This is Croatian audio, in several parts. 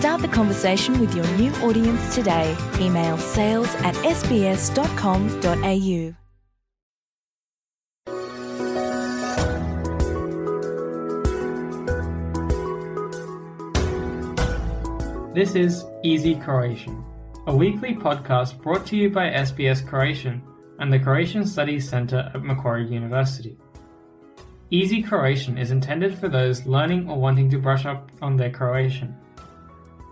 Start the conversation with your new audience today. Email sales at sbs.com.au. This is Easy Croatian, a weekly podcast brought to you by SBS Croatian and the Croatian Studies Centre at Macquarie University. Easy Croatian is intended for those learning or wanting to brush up on their Croatian.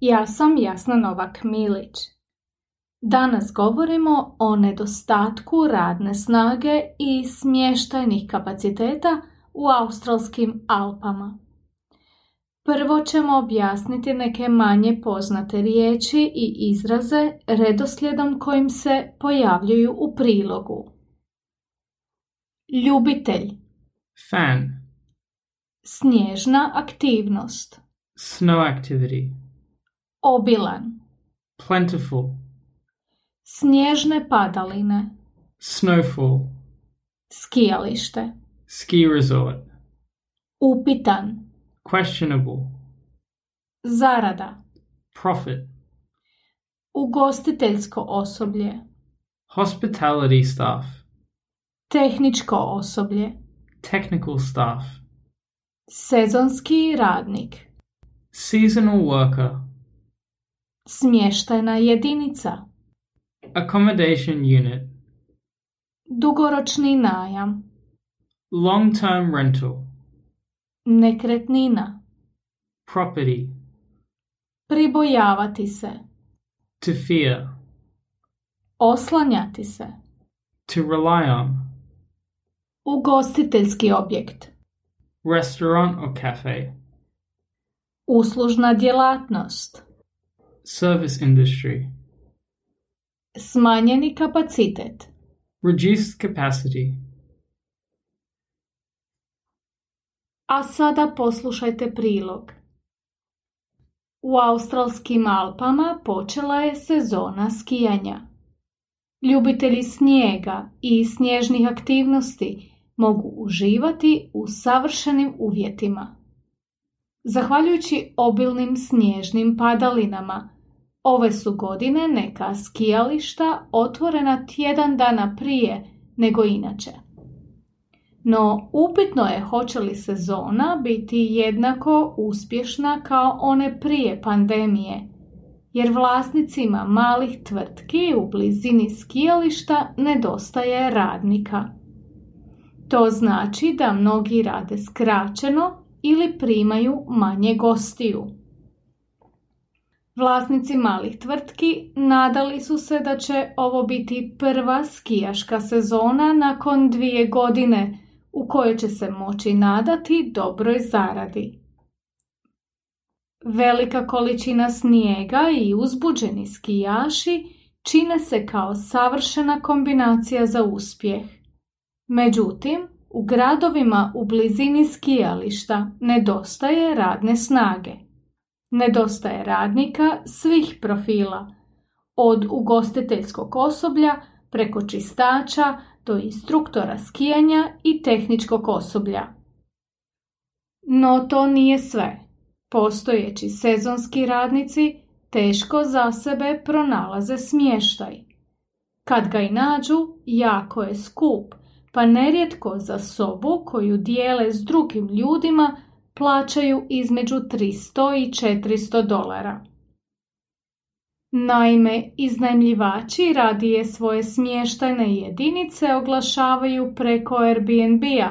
Ja sam Jasna Novak Milić. Danas govorimo o nedostatku radne snage i smještajnih kapaciteta u australskim Alpama. Prvo ćemo objasniti neke manje poznate riječi i izraze redoslijedom kojim se pojavljuju u prilogu. Ljubitelj, Fan, snježna aktivnost, snow activity, obilan, plentiful, snježne padaline, snowfall, skijalište, ski resort, upitan, questionable, zarada, profit, ugostiteljsko osoblje, hospitality staff, tehničko osoblje, technical staff, sezonski radnik, seasonal worker, smještajna jedinica, accommodation unit, dugoročni najam, long term rental, nekretnina, property, pribojavati se, to fear, oslanjati se, to rely on, ugostiteljski objekt, restaurant or cafe, uslužna djelatnost, service industry, smanjeni kapacitet, reduced capacity. A sada poslušajte prilog. U australskim Alpama počela je sezona skijanja. Ljubitelji snijega i snježnih aktivnosti mogu uživati u savršenim uvjetima. Zahvaljujući obilnim snježnim padalinama, ove su godine neka skijališta otvorena tjedan dana prije nego inače. No, upitno je hoće li sezona biti jednako uspješna kao one prije pandemije, jer vlasnicima malih tvrtki u blizini skijališta nedostaje radnika. To znači da mnogi rade skraćeno ili primaju manje gostiju. Vlasnici malih tvrtki nadali su se da će ovo biti prva skijaška sezona nakon dvije godine u kojoj će se moći nadati dobroj zaradi. Velika količina snijega i uzbuđeni skijaši čine se kao savršena kombinacija za uspjeh. Međutim, u gradovima u blizini skijališta nedostaje radne snage. Nedostaje radnika svih profila, od ugostiteljskog osoblja preko čistača do instruktora skijanja i tehničkog osoblja. No to nije sve. Postojeći sezonski radnici teško za sebe pronalaze smještaj. Kad ga i nađu, jako je skup, pa nerijetko za sobu koju dijele s drugim ljudima plaćaju između 300 i 400 dolara. Naime, iznajmljivači radije svoje smještajne jedinice oglašavaju preko Airbnb-a,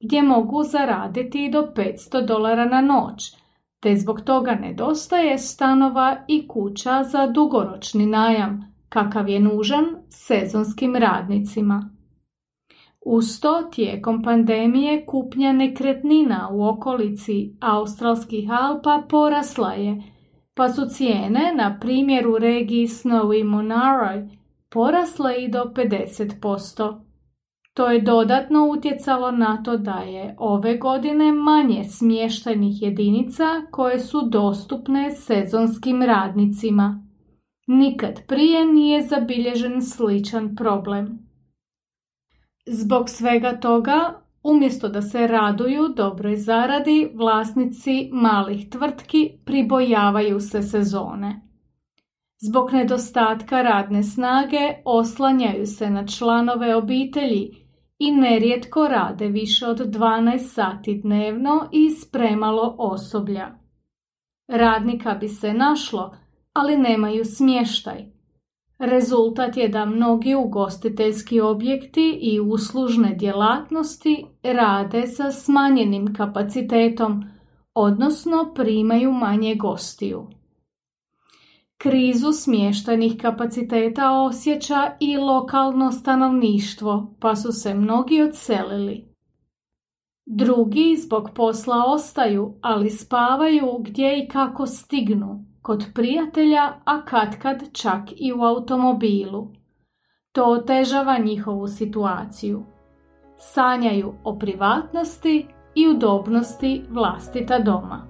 gdje mogu zaraditi do 500 dolara na noć, te zbog toga nedostaje stanova i kuća za dugoročni najam, kakav je nužan sezonskim radnicima. Uz to tijekom pandemije kupnja nekretnina u okolici Australskih Alpa porasla je, pa su cijene, na primjer u regiji Snowy Monaroj, porasle i do 50%. To je dodatno utjecalo na to da je ove godine manje smještajnih jedinica koje su dostupne sezonskim radnicima. Nikad prije nije zabilježen sličan problem. Zbog svega toga, umjesto da se raduju dobroj zaradi, vlasnici malih tvrtki pribojavaju se sezone. Zbog nedostatka radne snage oslanjaju se na članove obitelji i nerijetko rade više od 12 sati dnevno i spremalo osoblja. Radnika bi se našlo, ali nemaju smještaj. Rezultat je da mnogi ugostiteljski objekti i uslužne djelatnosti rade sa smanjenim kapacitetom, odnosno primaju manje gostiju. Krizu smještajnih kapaciteta osjeća i lokalno stanovništvo, pa su se mnogi odselili. Drugi zbog posla ostaju, ali spavaju gdje i kako stignu, kod prijatelja, a katkad čak i u automobilu. To otežava njihovu situaciju. Sanjaju o privatnosti i udobnosti vlastita doma.